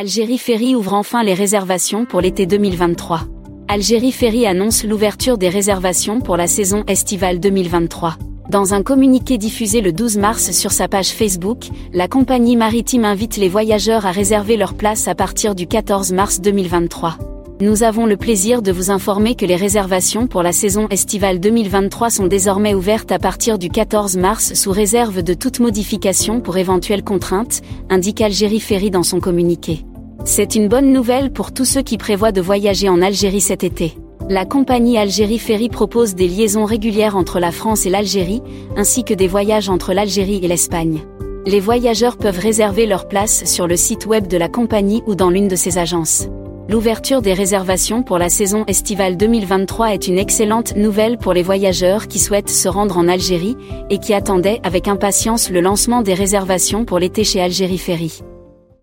Algérie Ferry ouvre enfin les réservations pour l'été 2023. Algérie Ferry annonce l'ouverture des réservations pour la saison estivale 2023. Dans un communiqué diffusé le 12 mars sur sa page Facebook, la compagnie maritime invite les voyageurs à réserver leur place à partir du 14 mars 2023. Nous avons le plaisir de vous informer que les réservations pour la saison estivale 2023 sont désormais ouvertes à partir du 14 mars sous réserve de toute modification pour éventuelles contraintes, indique Algérie Ferry dans son communiqué. C'est une bonne nouvelle pour tous ceux qui prévoient de voyager en Algérie cet été. La compagnie Algérie Ferry propose des liaisons régulières entre la France et l'Algérie, ainsi que des voyages entre l'Algérie et l'Espagne. Les voyageurs peuvent réserver leur place sur le site web de la compagnie ou dans l'une de ses agences. L'ouverture des réservations pour la saison estivale 2023 est une excellente nouvelle pour les voyageurs qui souhaitent se rendre en Algérie et qui attendaient avec impatience le lancement des réservations pour l'été chez Algérie Ferry.